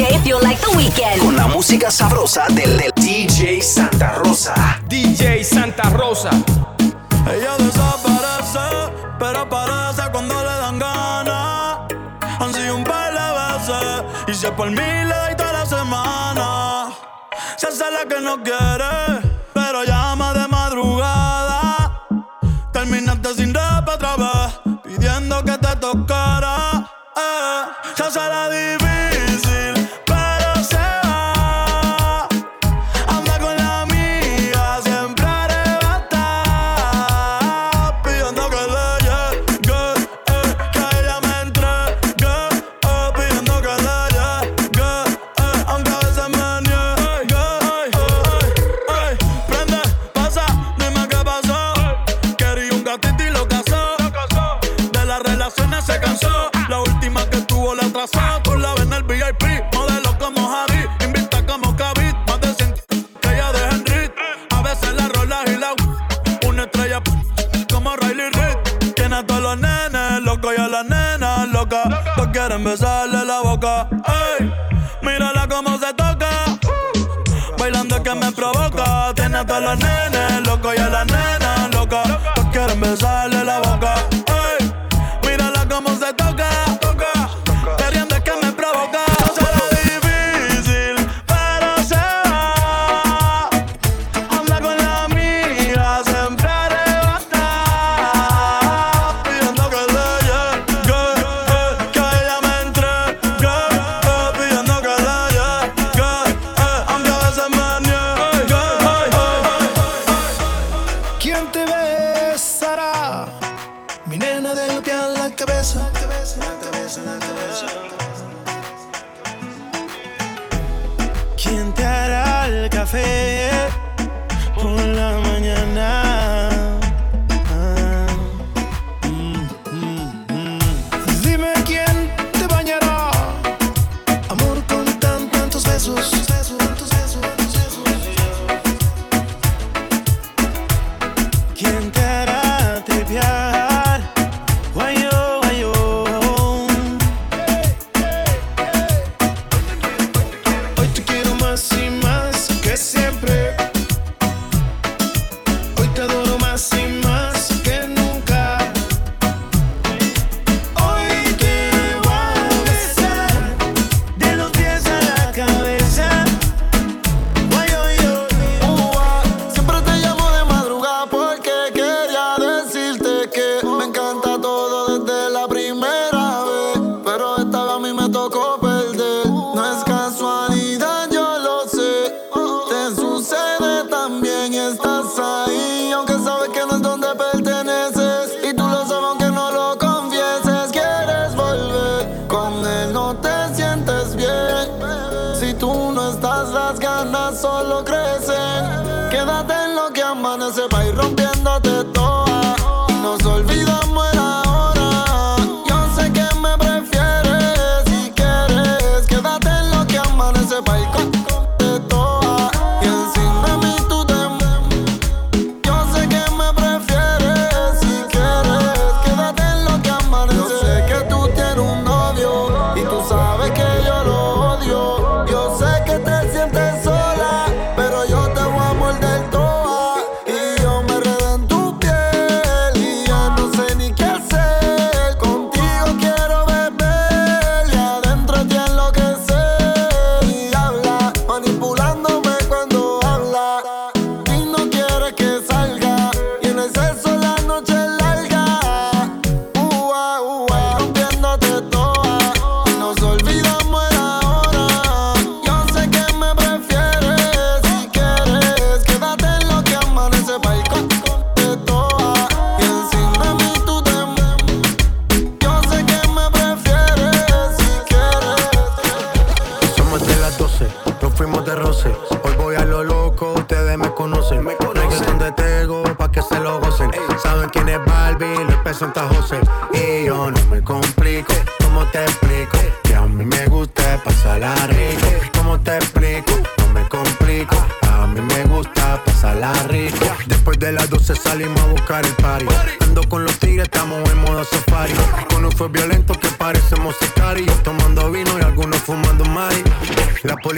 day like the weekend. Con la música sabrosa del, del DJ Santa Rosa. DJ Santa Rosa. Ella desaparece, pero aparece cuando le dan ganas. Han sido un par de veces, y se por mí le doy toda la semana. Se hace la que no quiere los nenes locos y a la nena loca. Los quieren besarle la boca café.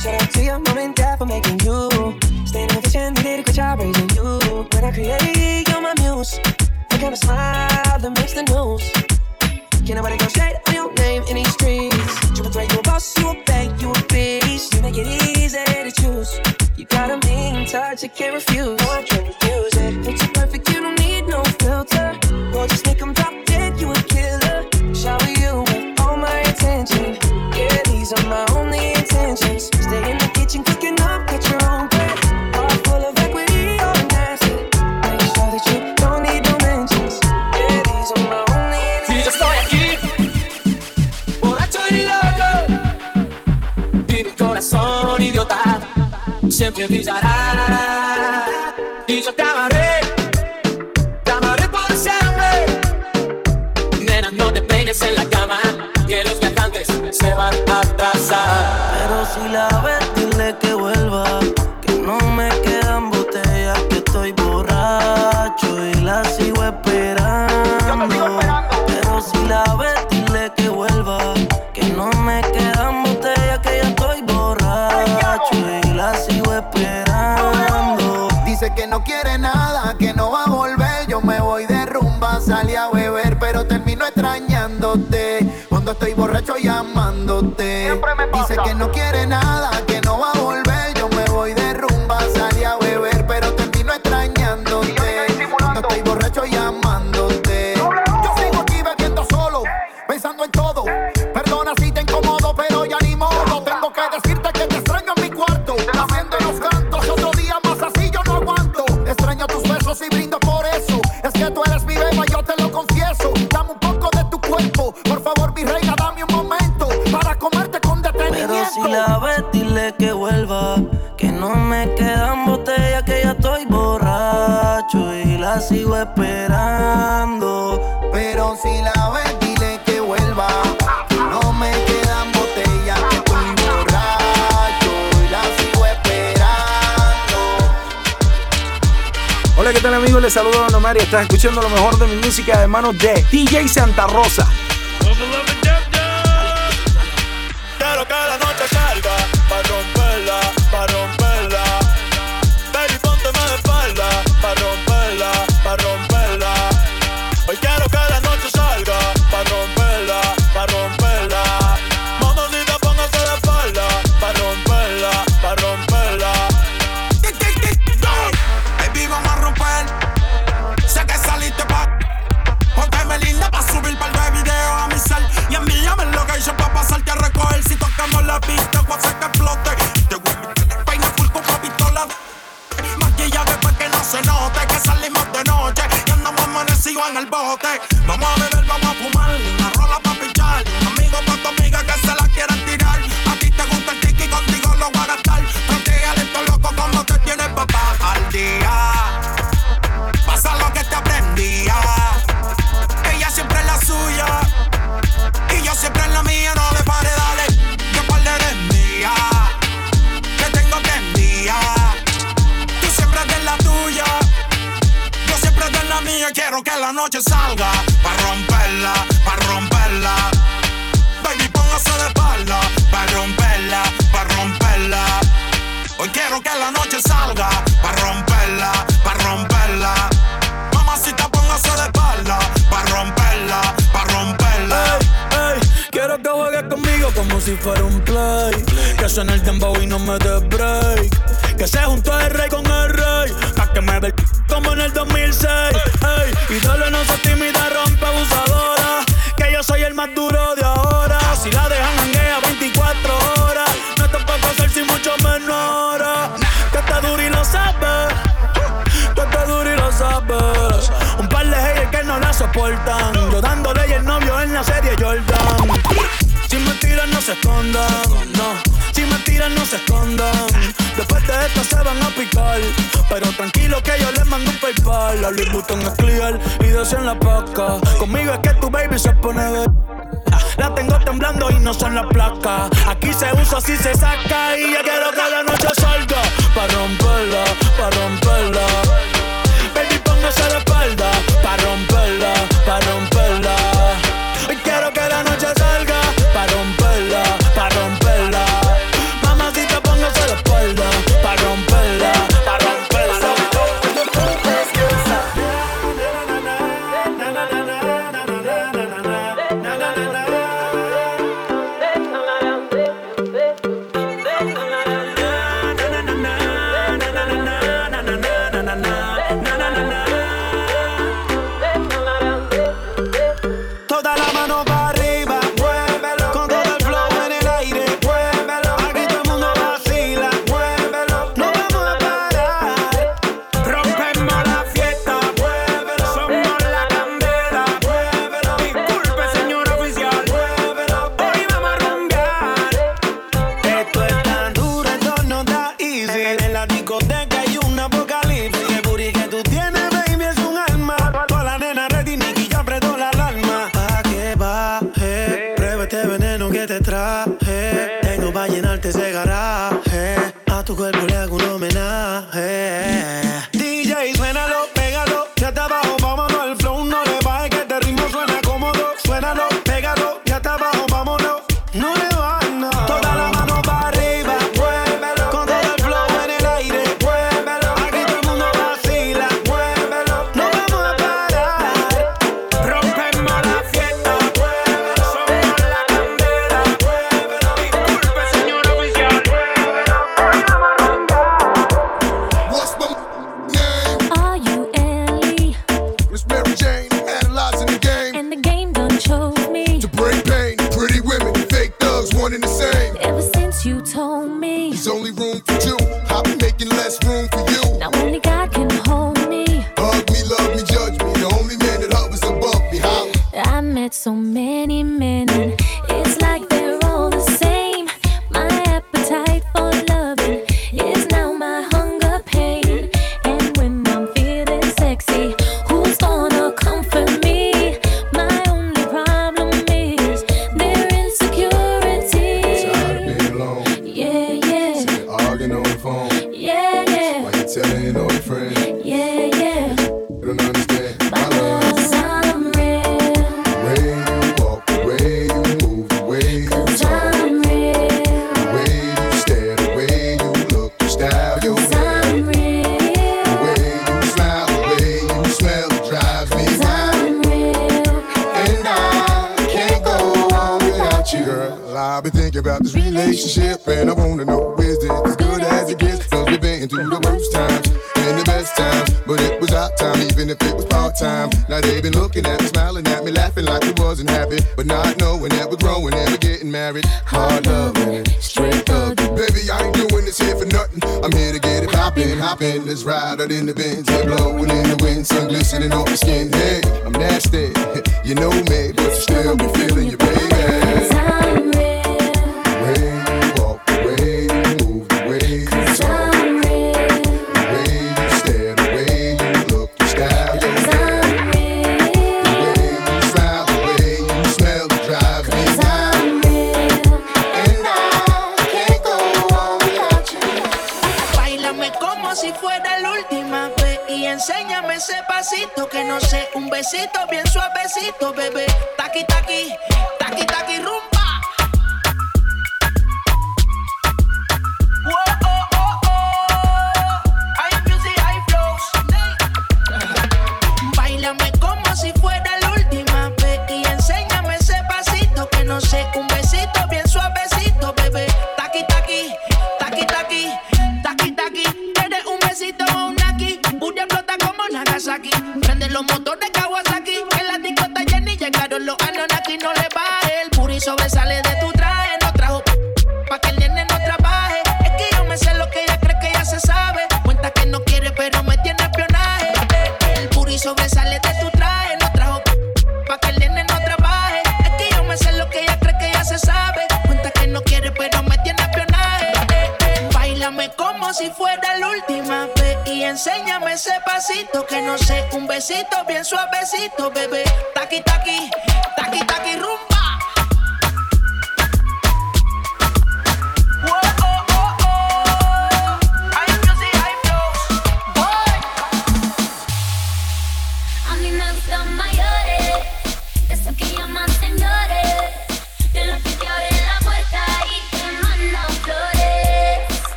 Shout out to your mom and dad for making you. Stay in the kitchen, they did a good job raising you. When I create, you're my muse. The kind of smile that makes the news. Can't nobody go I on your name in these streets. You a threat, you a boss, you a bank, you a beast. You make it easy to choose. You got a mean touch, you can't refuse. No, I can't refuse it. Picture perfect, you don't need no filter. Or just make them drop dead, you a killer. Shower you with all my attention. Yeah, these are my only intentions. siempre brillará. Y yo te amaré, te amaré por siempre. Nena, no te peines en la cama, que los viajantes se van a atrasar. Pero si la ves. llamando Estás escuchando lo mejor de mi música de manos de DJ Santa Rosa. quiero que la noche salga Pa' romperla, pa' romperla. Baby, póngase de espalda Pa' romperla, pa' romperla. Hoy quiero que la noche salga Pa' romperla, pa' romperla. Mamacita, póngase de espalda Pa' romperla, pa' romperla. Hey, hey, Quiero que juegues conmigo como si fuera un play. Que suene el dembow y no me des break. Que se junto el rey con el rey Pa' que me dé como en el 2006. Y solo no se tímida estas se van a picar. Pero tranquilo que yo les mando un PayPal. La Louis Vuitton es clear y deseo en la paca. Conmigo es que tu baby se pone de. La tengo temblando y no son las placas. Aquí se usa, así se saca. Y yo quiero que la noche salga. Pa' romperla, pa' romperla. Baby, póngase la espalda. Pa' romperla, pa' romperla. Hoy quiero que la noche salga.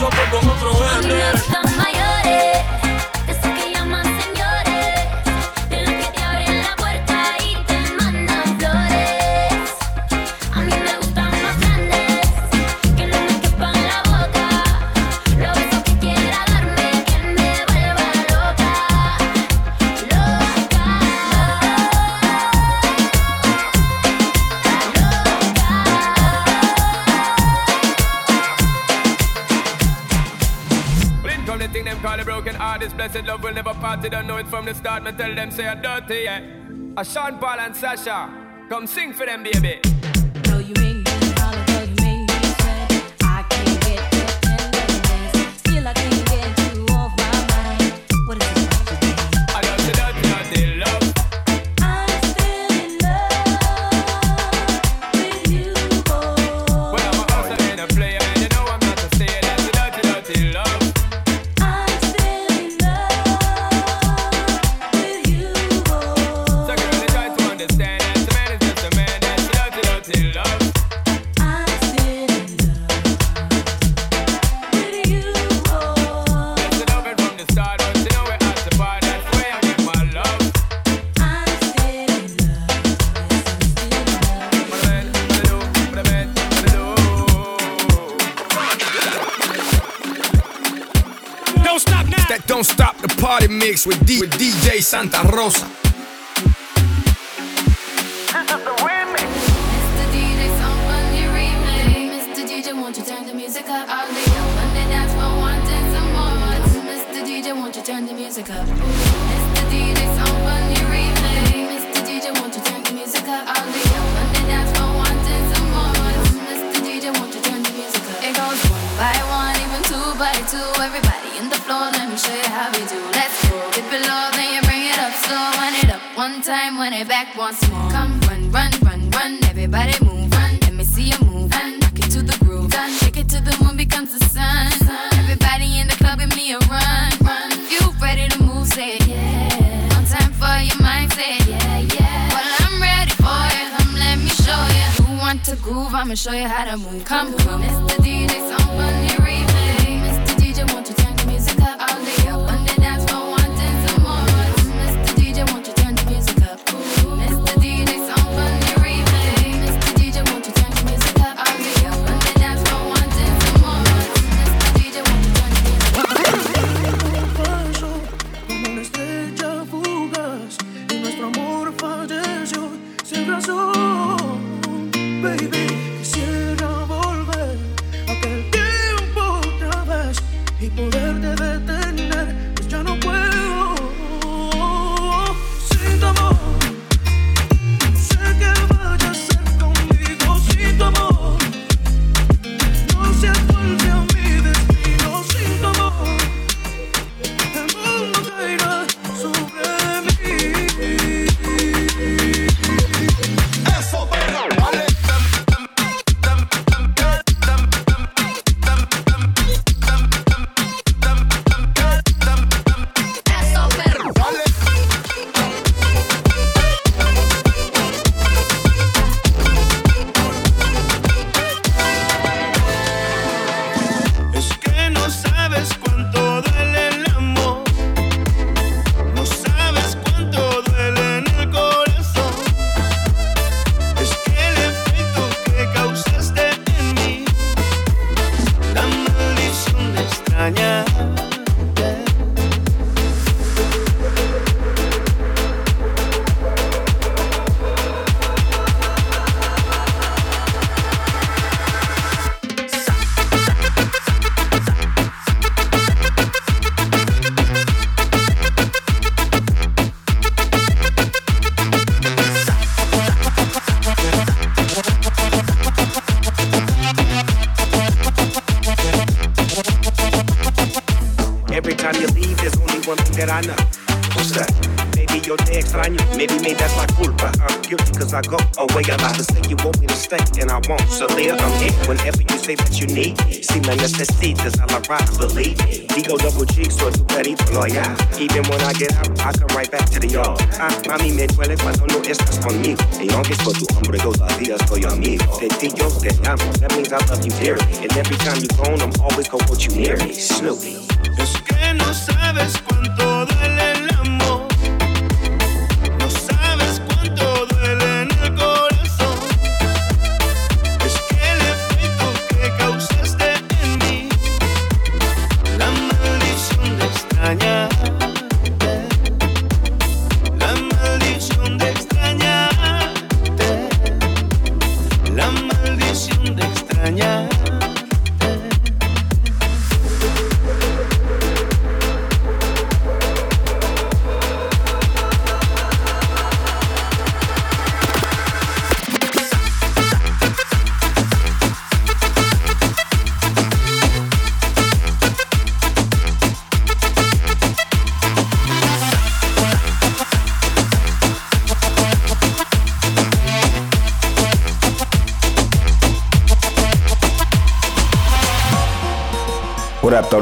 trouble, from the start, me tell them say I dirty, yeah. A Sean Paul and Sasha, come sing for them, baby. Santa Rosa. run it back once more. Come run, run, run, run. Everybody move, run. Let me see you move. Run. Rock it to the groove. Run. Shake it till the moon becomes the sun. Everybody in the club, give me a run, run. If you ready to move, say it. Yeah. One time for your mind, say. Yeah, yeah. Well, I'm ready for it. Come let me show you. You want to groove? I'ma show you how to move. Come, come, Mr. DJ's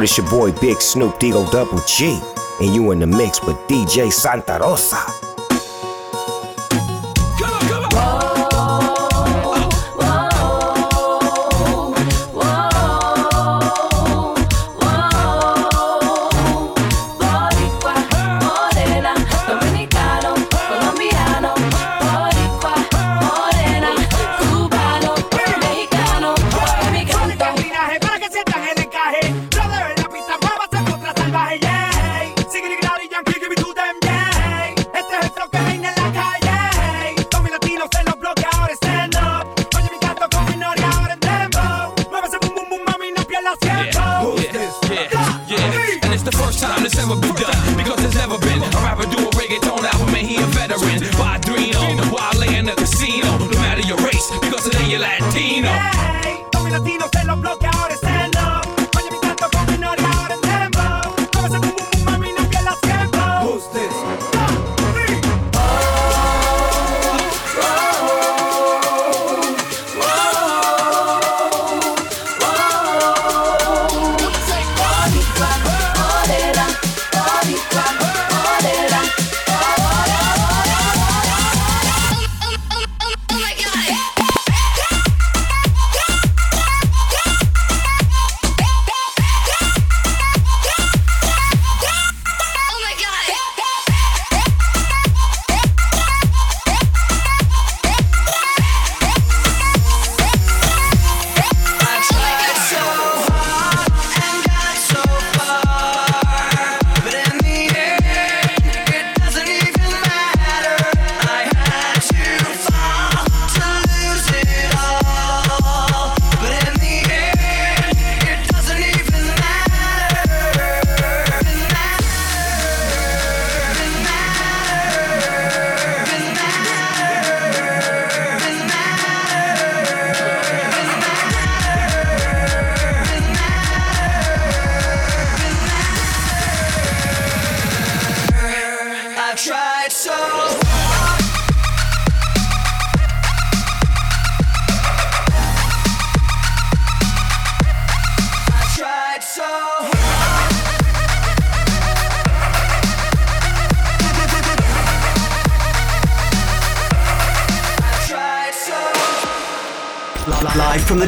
It's your boy Big Snoop Dogg Double G, and you in the mix with DJ Santa Rosa.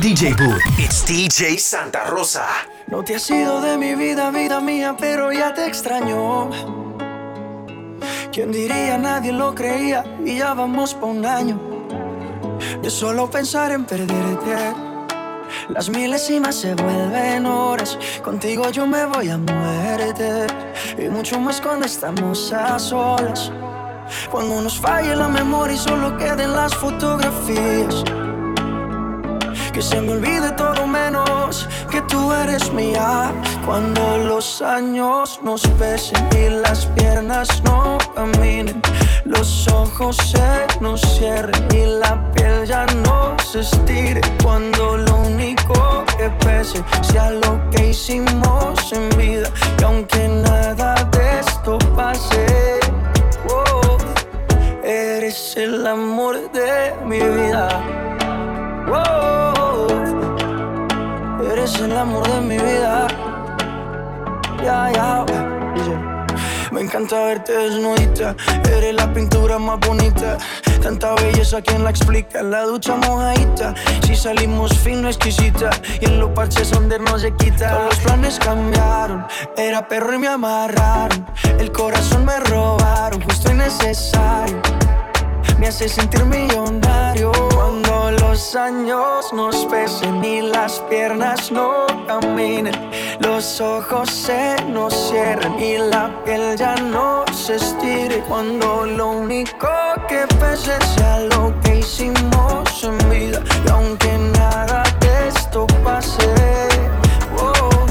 DJ booth, it's DJ Santa Rosa. No te has ido de mi vida, vida mía, pero ya te extraño. ¿Quién diría? Nadie lo creía y ya vamos pa' un año. De solo pensar en perderte. Las milésimas se vuelven horas. Contigo yo me voy a muerte. Y mucho más cuando estamos a solas. Cuando nos falle la memoria y solo queden las fotografías. Que se me olvide todo menos que tú eres mía. Cuando los años nos pesen y las piernas no caminen, los ojos se nos cierren y la piel ya no se estire. Cuando lo único que pese sea lo que hicimos en vida. Y aunque nada de esto pase, oh, eres el amor de mi vida. Eres el amor de mi vida. Me encanta verte desnudita. Eres la pintura más bonita. Tanta belleza, ¿quién la explica? La ducha mojadita. Si salimos fino, exquisita. Y en los parches donde no se quita. Todos los planes cambiaron. Era perro y me amarraron. El corazón me robaron. Justo y necesario me hace sentir millonario cuando los años nos pesen y las piernas no caminen, los ojos se nos cierren y la piel ya no se estire cuando lo único que pese sea lo que hicimos en vida y aunque nada de esto pase, oh,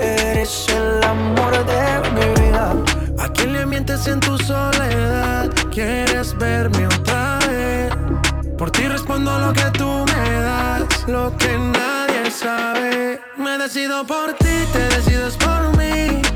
eres el amor de mi vida. ¿A quién le mientes en tu soledad? ¿Quieres verme otra? Por ti respondo lo que tú me das, lo que nadie sabe. Me decido por ti, te decides por mí.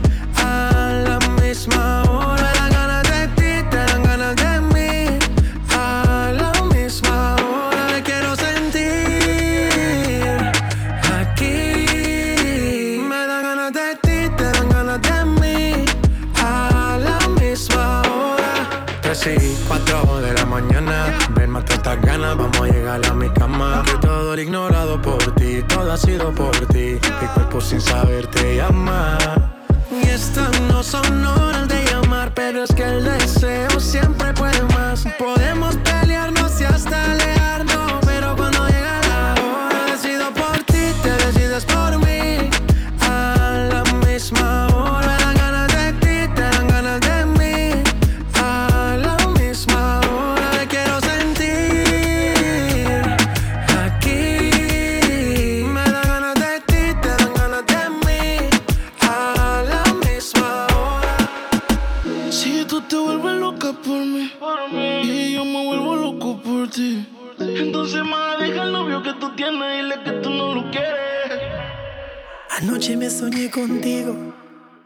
Todo ha sido por ti. Mi cuerpo sin saber te llama. Y estas no son horas de llamar, pero es que el deseo contigo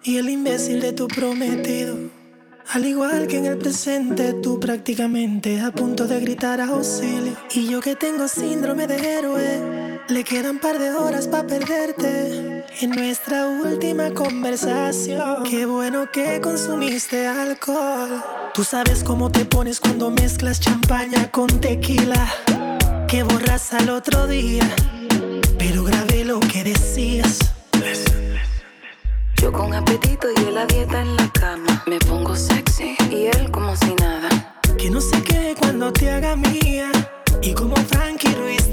y el imbécil de tu prometido. Al igual que en el presente, tú prácticamente a punto de gritar auxilio. Y yo que tengo síndrome de héroe, le quedan par de horas para perderte. En nuestra última conversación, qué bueno que consumiste alcohol. Tú sabes cómo te pones cuando mezclas champaña con tequila. Que borras al otro día, pero grabé lo que decías. Yo con apetito y él dieta en la cama. Me pongo sexy y él como si nada. Que no sé qué cuando te haga mía. Y como Frankie Ruiz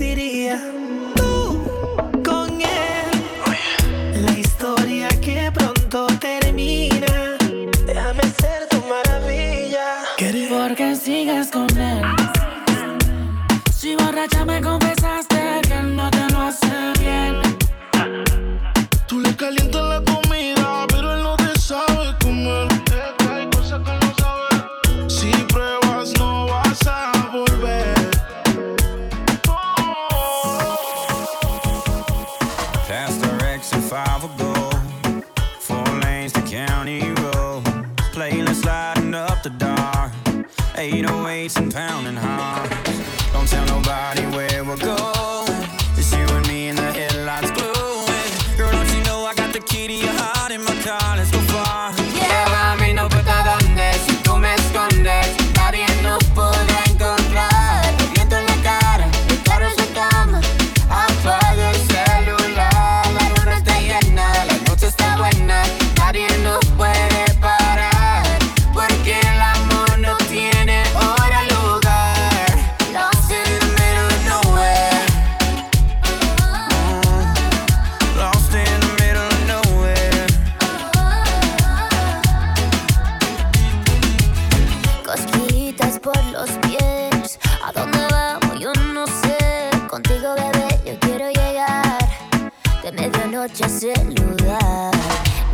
noche celular.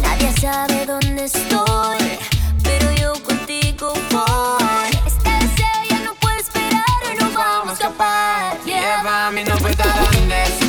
Nadie sabe dónde estoy, pero yo contigo voy. Este deseo ya no puede esperar, no vamos a escapar. Llévame, no importa dónde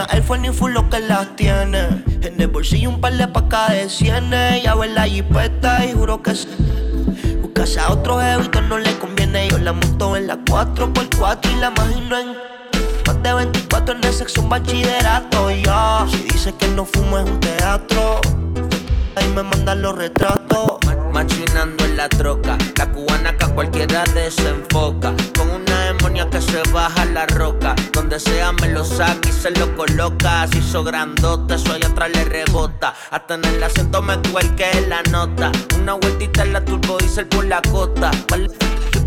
buena. El fue ni full lo que las tiene. En el bolsillo un par de pacas de cienes. Ya ver la jipeta y juro que se. Buscas a otro jevo no le conviene. Yo la monto en la 4x4 y la imagino en más de 24 en el sexo, un bachillerato, ya. Si dice que no fumo es un teatro, ahí me mandan los retratos. Machinando en la troca, la cubana que a cualquiera desenfoca. Con una que se baja la roca. Donde sea me lo saca y se lo coloca. Así hizo grandote, eso allá atrás le rebota. Hasta en el asiento me cuelque la nota. Una vueltita en la turbo dice por la costa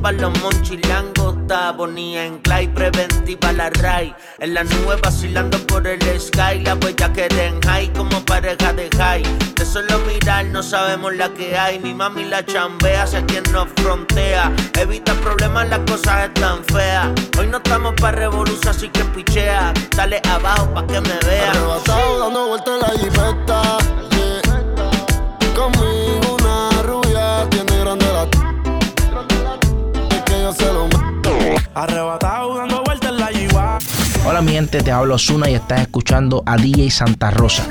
para los monchilangos, ponía en clay, preventiva la Ray En la nube vacilando por el sky, la huella que den high como pareja de high. De solo mirar no sabemos la que hay, mi mami la chambea hacia quien nos frontea. Evita problemas, las cosas están feas. Hoy no estamos para revolución, así que pichea. Dale abajo pa' que me vea. Arrebatado dando vueltas Hola mi gente, te hablo Zuna y estás escuchando a DJ Santa Rosa.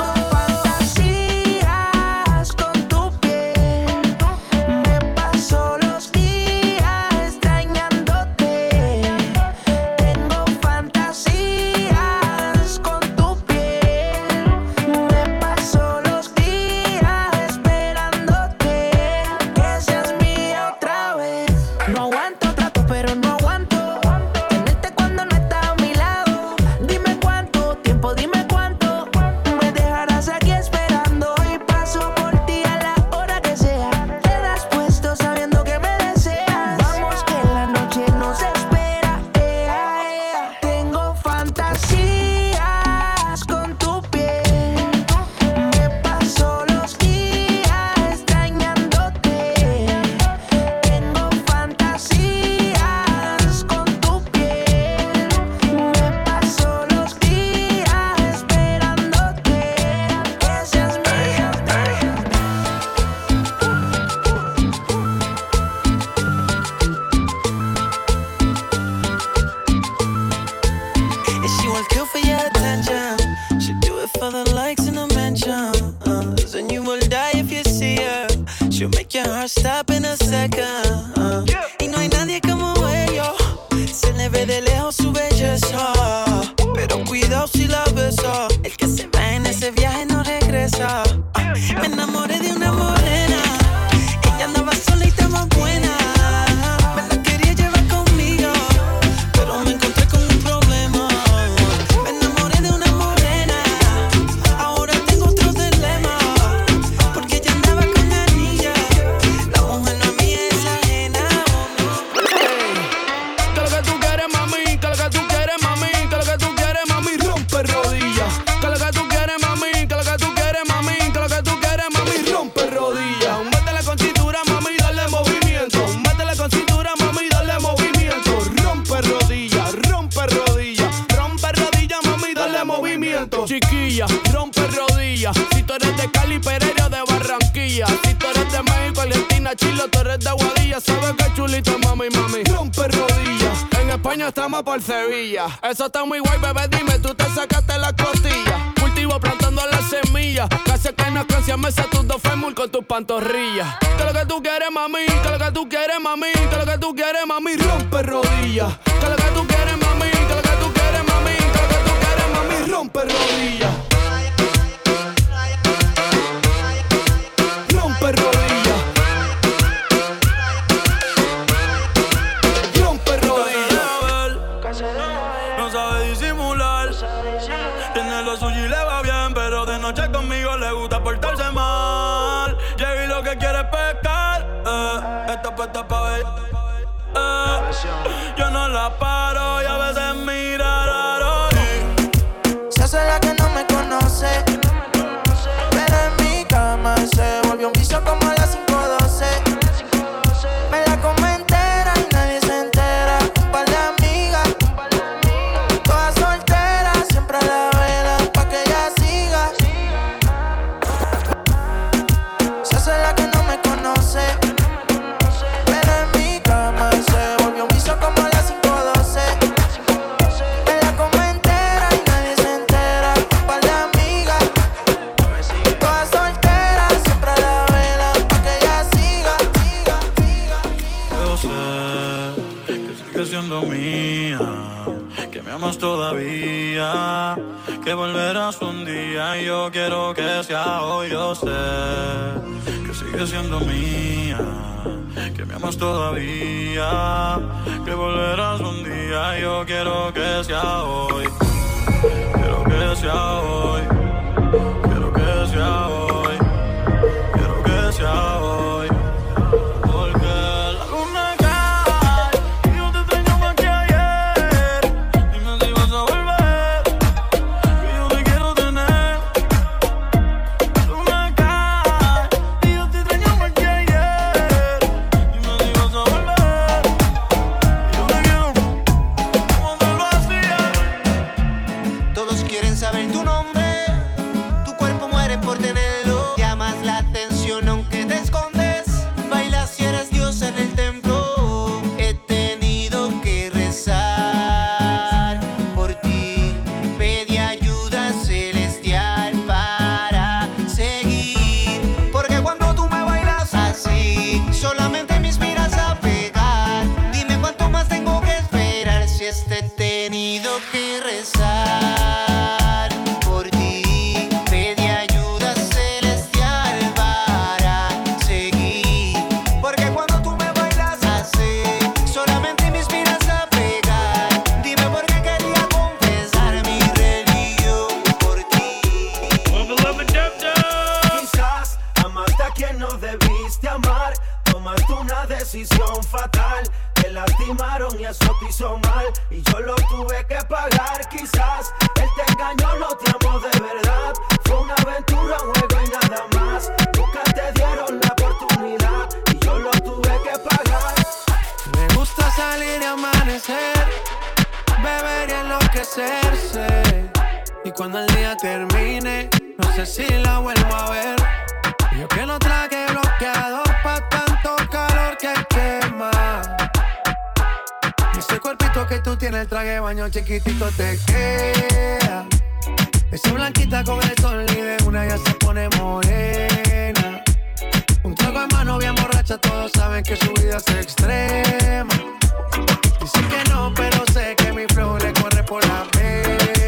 María. Si tú eres de México, Argentina, Chile, tú eres de Guadilla. Sabes que chulita, mami, mami. Rompe rodillas. En España estamos por Sevilla. Eso está muy guay, bebé. Dime, tú te sacaste la costilla. Cultivo plantando la semilla. Casi que nos canciones me tus dos fémur con tus pantorrillas. Que lo que tú quieres, mami. Que lo que tú quieres, mami. Que lo que tú quieres, mami. Rompe rodillas. Que lo que tú quieres, mami. Que lo que tú quieres, mami. Que lo que tú quieres, mami. Rompe rodillas. la paro. mía, que me amas todavía, que volverás un día y yo quiero que sea hoy, yo sé que sigue siendo mía, que me amas todavía, que volverás un día y yo quiero que sea hoy, quiero que sea hoy. amanecer, beber y enloquecerse. Y cuando el día termine, no sé si la vuelvo a ver. Yo que no traje bloqueador pa' tanto calor que quema. Ese cuerpito que tú tienes, el traje baño chiquitito te queda. Esa blanquita con el sol y de una ya se pone morena. Un trago en mano bien borracha, todos saben que su vida es extrema. Dicen que no, pero sé que mi flow le corre por la pena.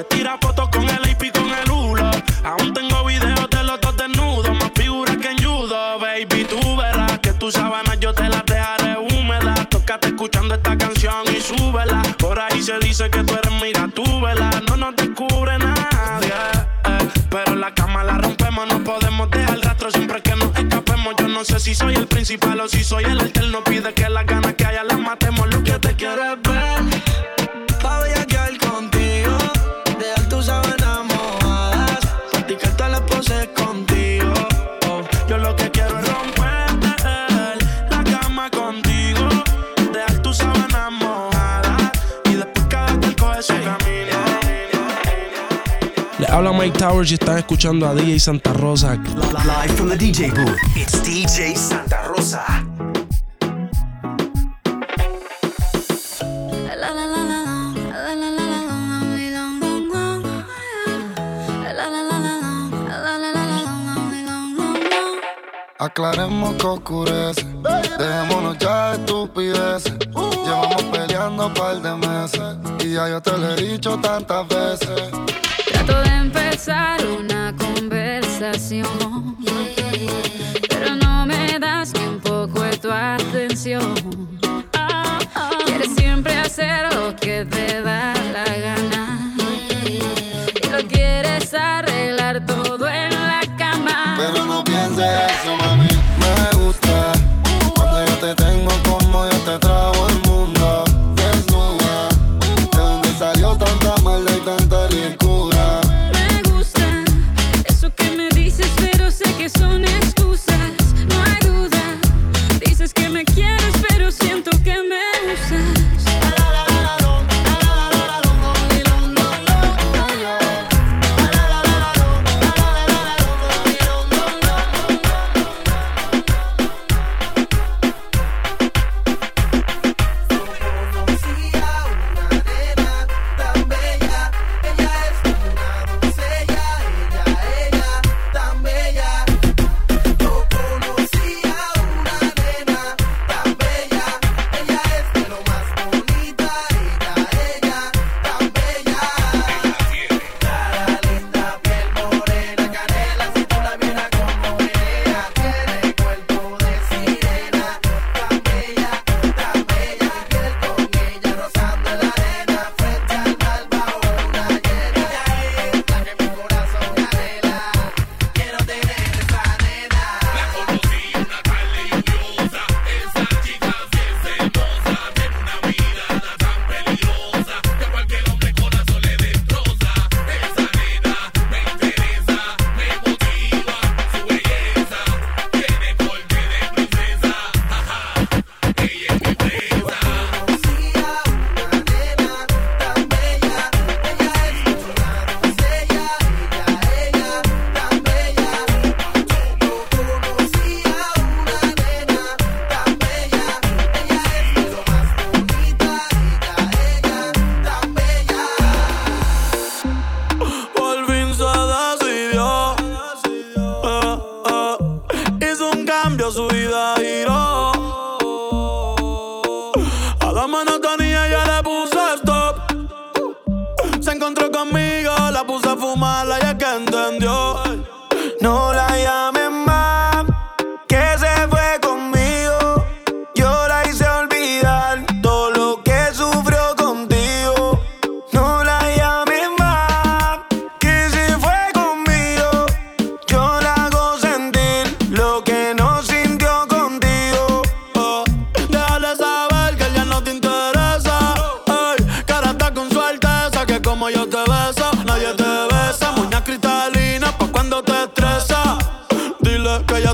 Se tira fotos con el IP y con el hulo. Aún tengo videos de los dos desnudos, más figuras que en judo. Baby, tú verás que tus sábanas yo te las dejaré húmedas. Tócate escuchando esta canción y súbela. Por ahí se dice que tú eres mira, tú vela. No nos descubre nadie. Eh, pero la cama la rompemos, no podemos dejar rastro siempre que nos escapemos. Yo no sé si soy el principal o si soy el alterno. Pide que las ganas habla Mike Towers y están escuchando a DJ Santa Rosa. Live from the DJ booth, it's DJ Santa Rosa. Aclaremos que oscurece, dejémonos ya de estupideces. Llevamos peleando un par de meses y ya yo te lo he dicho tantas veces de empezar una conversación. Pero no me das ni un poco de tu atención. Quieres siempre hacer lo que te da la gana. Y lo quieres arreglar todo en la cama. Pero no pienses eso, mami.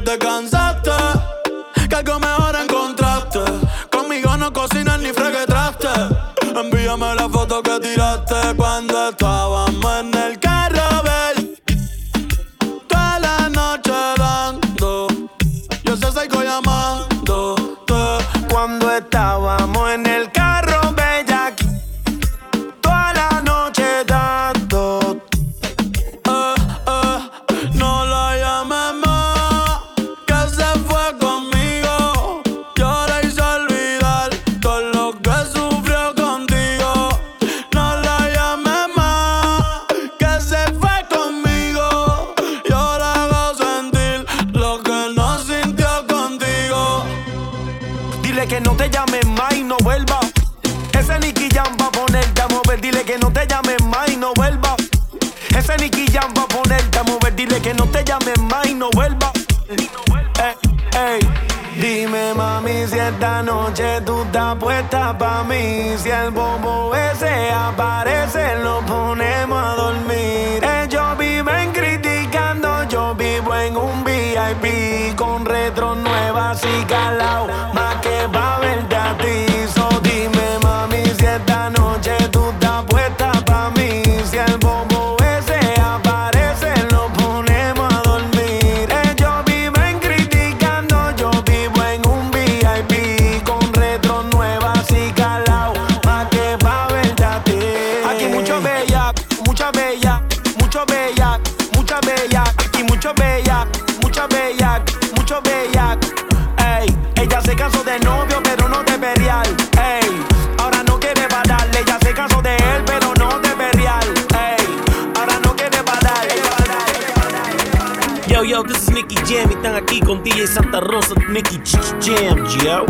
te cansaste, que algo mejor encontraste. Conmigo no cocinas ni freguetraste. Envíame la foto que tiraste. bellac, mucho bellac. Ey, ella se casó de novio, pero no de berial. Ey, ahora no quiere parar. Ella se casó de él, pero no de berial. Ey, ahora no quiere parar. Yo, yo, this is Nicky Jam. Y están aquí con DJ Santa Rosa, Nicky Jam, yo.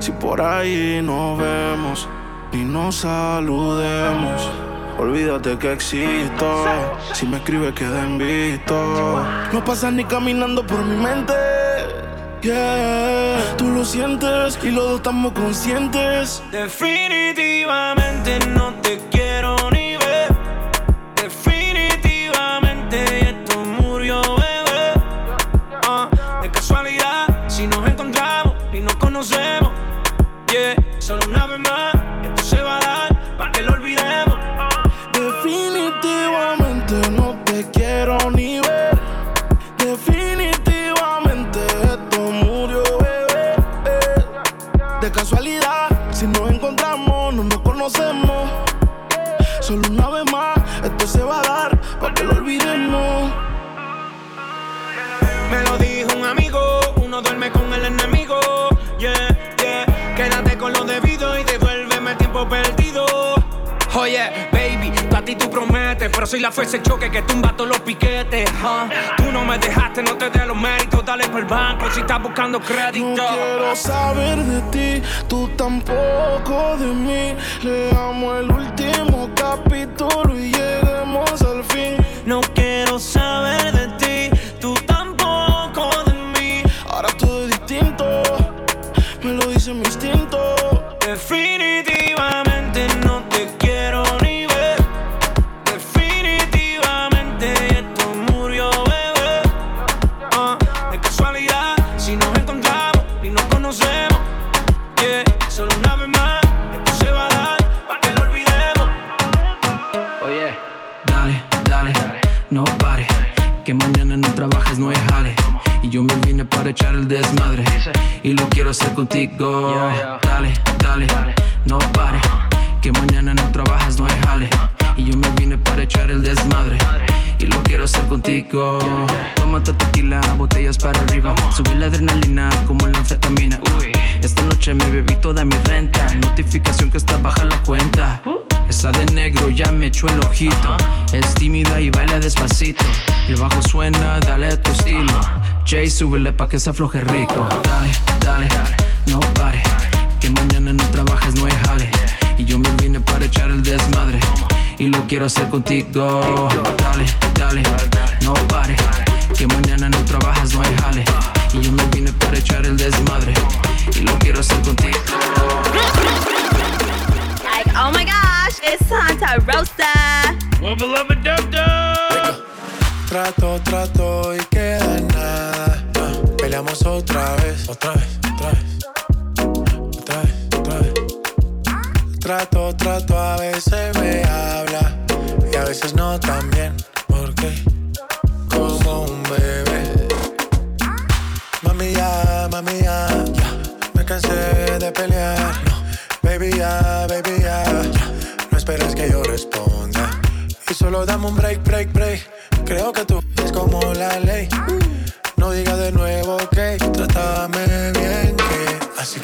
Si por ahí nos vemos y nos saludemos Olvídate que existo. Si me escribes, queda en. No pasas ni caminando por mi mente. Yeah. Tú lo sientes y los dos estamos conscientes. Definitivamente no te quiero. tú prometes, pero soy la fuerza el choque que tumba todos los piquetes. Tú no me dejaste, no te dé los méritos, dale por el banco si estás buscando crédito. No quiero saber de ti, tú tampoco de mí. Le amo el último capítulo y lleguemos al fin. No quiero saber súbele pa' que se afloje rico. Dale, dale, no pare. Que mañana no trabajes, no es jale. Y yo me vine para echar el desmadre. Y lo quiero hacer contigo. Dale, dale, no pare. Que mañana no trabajas, no hay jale. Y yo me vine para echar el desmadre. Y lo quiero hacer contigo. Like, oh my gosh, it's Santa Rosa. Wubba, lubba, dub, dub. Trato, trato y otra vez, otra vez, otra vez, otra vez, otra vez. Trato, trato, a veces me habla y a veces no también, porque como un bebé. Mami ya, mami ya, me cansé de pelear. No. Baby ya, baby ya, no esperes que yo responda. Y solo dame un break, break, break. Creo que tú es como la ley. No digas de nuevo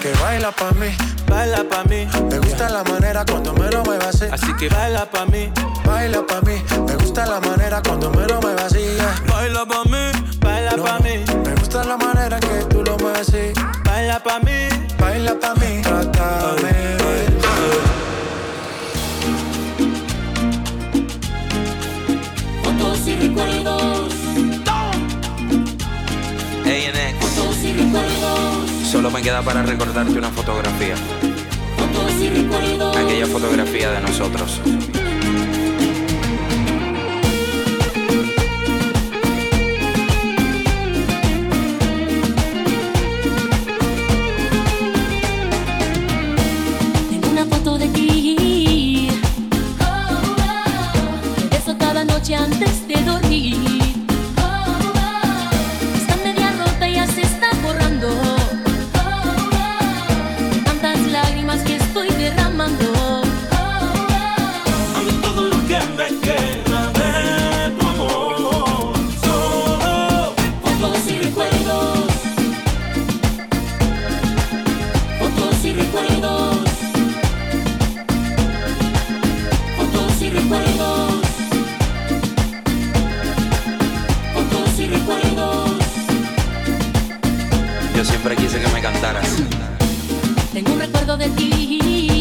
que baila pa' mí, baila pa' mí. Me gusta la manera cuando me lo muevas así. Así que baila pa' mí, baila pa' mí. Me gusta la manera cuando me lo muevas así. Baila pa' mí, baila pa' mí. Me gusta la manera que tú lo mueves así. Baila pa' mí, baila pa' mí. Trátame. Bien Fotos y recuerdos. ANX. Fotos y recuerdos. Solo me queda para recordarte una fotografía. Aquella fotografía de nosotros. Tengo una foto de ti. Te beso cada noche antes de dormir. Cantaras. Tengo un recuerdo de ti.